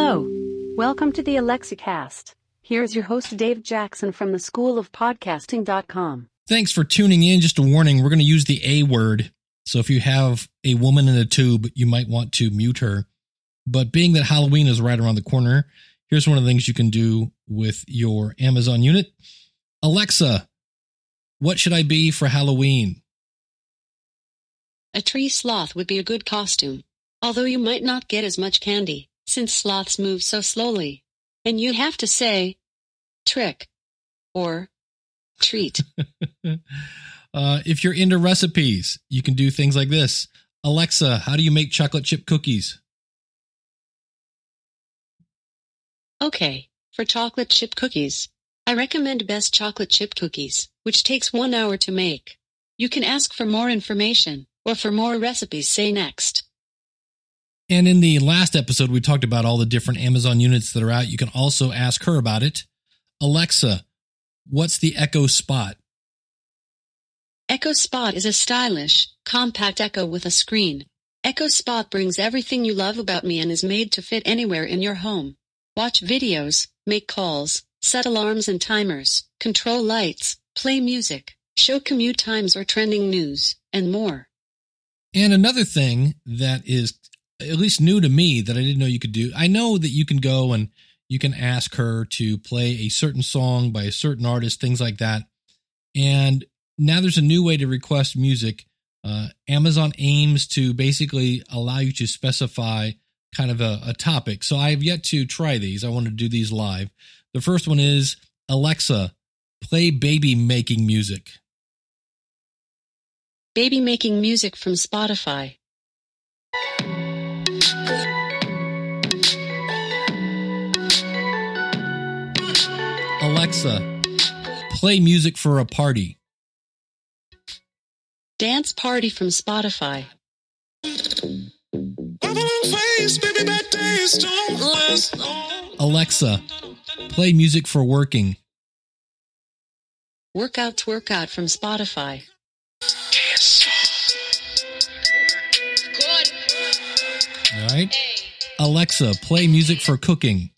Hello. Welcome to the Alexa Cast. Here's your host, Dave Jackson from the School of Podcasting.com. Thanks for tuning in. Just a warning, we're going to use the A word. So if you have a woman in a tube, you might want to mute her. But being that Halloween is right around the corner, here's one of the things you can do with your Amazon unit. Alexa, what should I be for Halloween? A tree sloth would be a good costume, although you might not get as much candy, since sloths move so slowly. And you'd have to say, trick, or treat. uh, if you're into recipes, you can do things like this. Alexa, how do you make chocolate chip cookies? Okay, for chocolate chip cookies, I recommend Best Chocolate Chip Cookies, which takes one hour to make. You can ask for more information, or for more recipes, say next. And in the last episode, we talked about all the different Amazon units that are out. You can also ask her about it. Alexa, what's the Echo Spot? Echo Spot is a stylish, compact Echo with a screen. Echo Spot brings everything you love about me and is made to fit anywhere in your home. Watch videos, make calls, set alarms and timers, control lights, play music, show commute times or trending news, and more. And another thing that is at least new to me that I didn't know you could do. I know that you can go and you can ask her to play a certain song by a certain artist, things like that. And now there's a new way to request music. Uh, Amazon aims to basically allow you to specify kind of a, a topic. So I have yet to try these. I want to do these live. The first one is Alexa, play baby making music. Baby making music from Spotify. Alexa, play music for a party. Dance Party from Spotify. Alexa, play music for working. Workout Workout from Spotify. All right. Alexa, play music for cooking.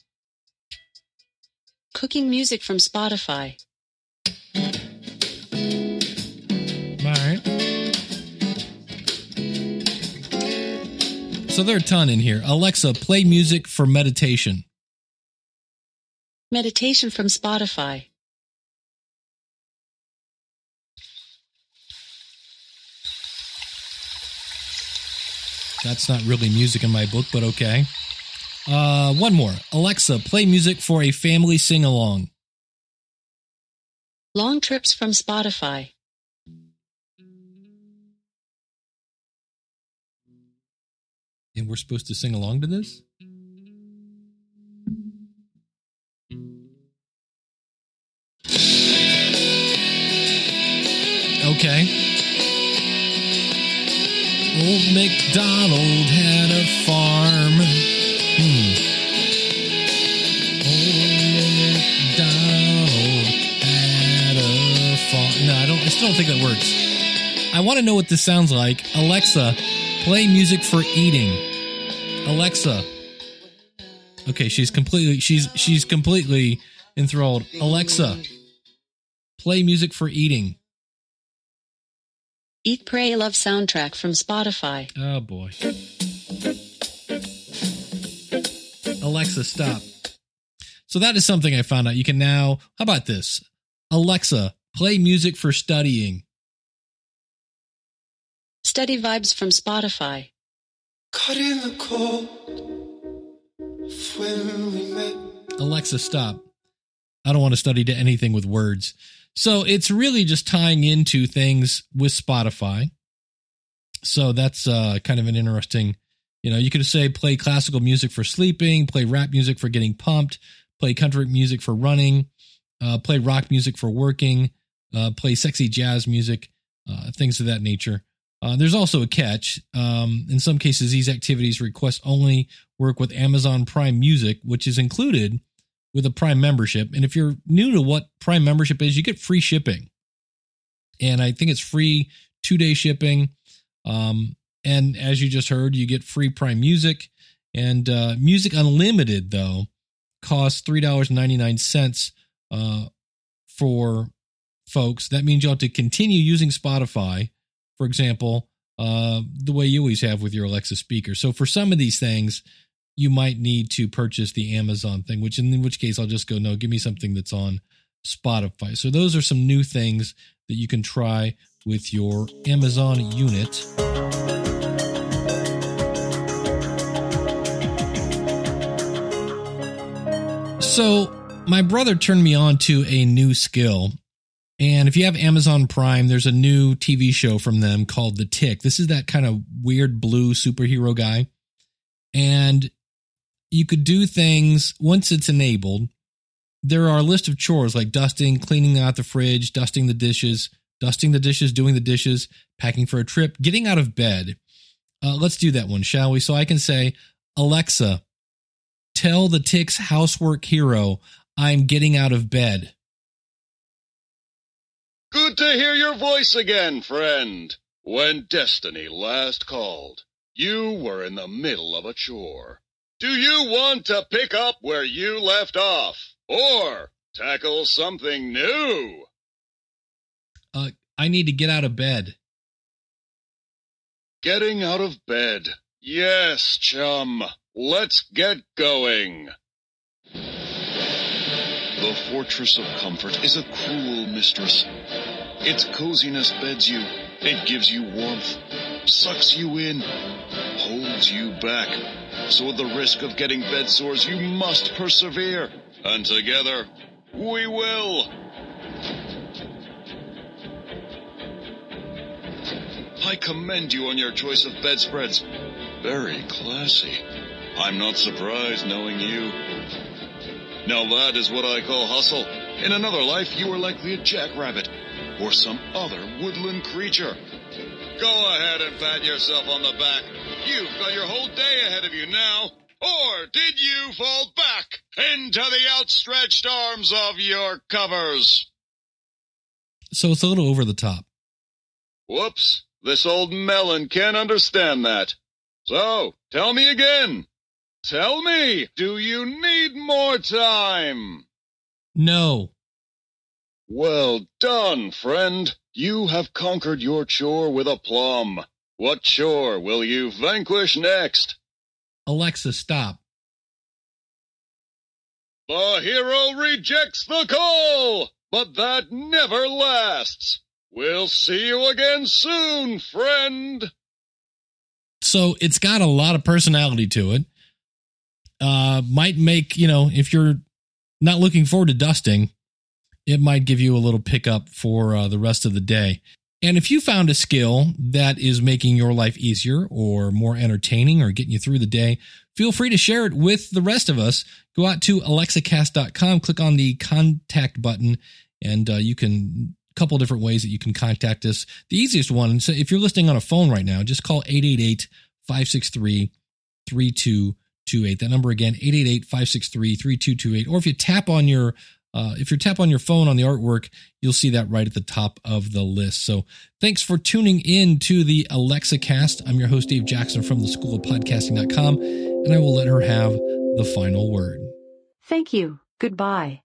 Cooking music from Spotify. All right. So there are a ton in here. Alexa, play music for meditation. Meditation from Spotify. That's not really music in my book, but okay. Uh, one more. Alexa, play music for a family sing along. Long trips from Spotify. And we're supposed to sing along to this? Okay. Old MacDonald had a farm. Old MacDonald had a farm. No, I don't. I still don't think that works. I want to know what this sounds like. Alexa, play music for eating. Alexa. Okay, she's completely she's she's completely enthralled. Alexa, play music for eating. Eat Pray Love soundtrack from Spotify. Oh boy. Alexa, stop. So that is something I found out. You can now, how about this? Alexa, play music for studying. Study vibes from Spotify. Caught in the cold when we met. Alexa, stop. I don't want to study to anything with words. So it's really just tying into things with Spotify. So that's uh, kind of an interesting, you know, you could say play classical music for sleeping, play rap music for getting pumped, play country music for running, uh, play rock music for working, uh, play sexy jazz music, uh, things of that nature. Uh, there's also a catch. Um, in some cases, these activities request only work with Amazon Prime Music, which is included with a Prime membership. And if you're new to what Prime membership is, you get free shipping. And I think it's free two day shipping. Um, and as you just heard, you get free Prime Music And uh, Music Unlimited, though, costs $3.99 uh, for folks. That means you'll have to continue using Spotify, for example, uh, the way you always have with your Alexa speaker. So for some of these things, you might need to purchase the Amazon thing, which in which case I'll just go, no, give me something that's on Spotify. So those are some new things that you can try with your Amazon unit. So, my brother turned me on to a new skill. And if you have Amazon Prime, there's a new TV show from them called The Tick. This is that kind of weird blue superhero guy. And you could do things once it's enabled. There are a list of chores like dusting, cleaning out the fridge, dusting the dishes, dusting the dishes, doing the dishes, packing for a trip, getting out of bed. Uh, let's do that one, shall we? So I can say, Alexa, tell the Tick's housework hero I'm getting out of bed. Good to hear your voice again, friend. When Destiny last called, you were in the middle of a chore. Do you want to pick up where you left off? Or tackle something new? Uh, I need to get out of bed. Getting out of bed. Yes, chum. Let's get going. The Fortress of Comfort is a cruel mistress. Its coziness beds you. It gives you warmth, sucks you in, holds you back. So at the risk of getting bed sores, you must persevere. And together, we will. I commend you on your choice of bedspreads. Very classy. I'm not surprised knowing you. Now that is what I call hustle. In another life, you were likely a jackrabbit or some other woodland creature. Go ahead and pat yourself on the back. You've got your whole day ahead of you now. Or did you fall back into the outstretched arms of your covers? So it's a little over the top. Whoops. This old melon can't understand that. So, tell me again. Tell me, do you need more time? No. Well done, friend. You have conquered your chore with aplomb. What chore will you vanquish next? Alexa, stop. The hero rejects the call, but that never lasts. We'll see you again soon, friend. So it's got a lot of personality to it. Uh, might make, you know, if you're not looking forward to dusting, it might give you a little pickup for uh, the rest of the day. And if you found a skill that is making your life easier or more entertaining or getting you through the day, feel free to share it with the rest of us. Go out to alexacast.com, click on the contact button, and uh, you can couple different ways that you can contact us. The easiest one, so if you're listening on a phone right now, just call 888 563 3228. That number again, 888 563 3228. Or if you tap on your uh, if you tap on your phone on the artwork, you'll see that right at the top of the list. So thanks for tuning in to the Alexa cast. I'm your host, Dave Jackson from the School of Podcasting.com, and I will let her have the final word. Thank you. Goodbye.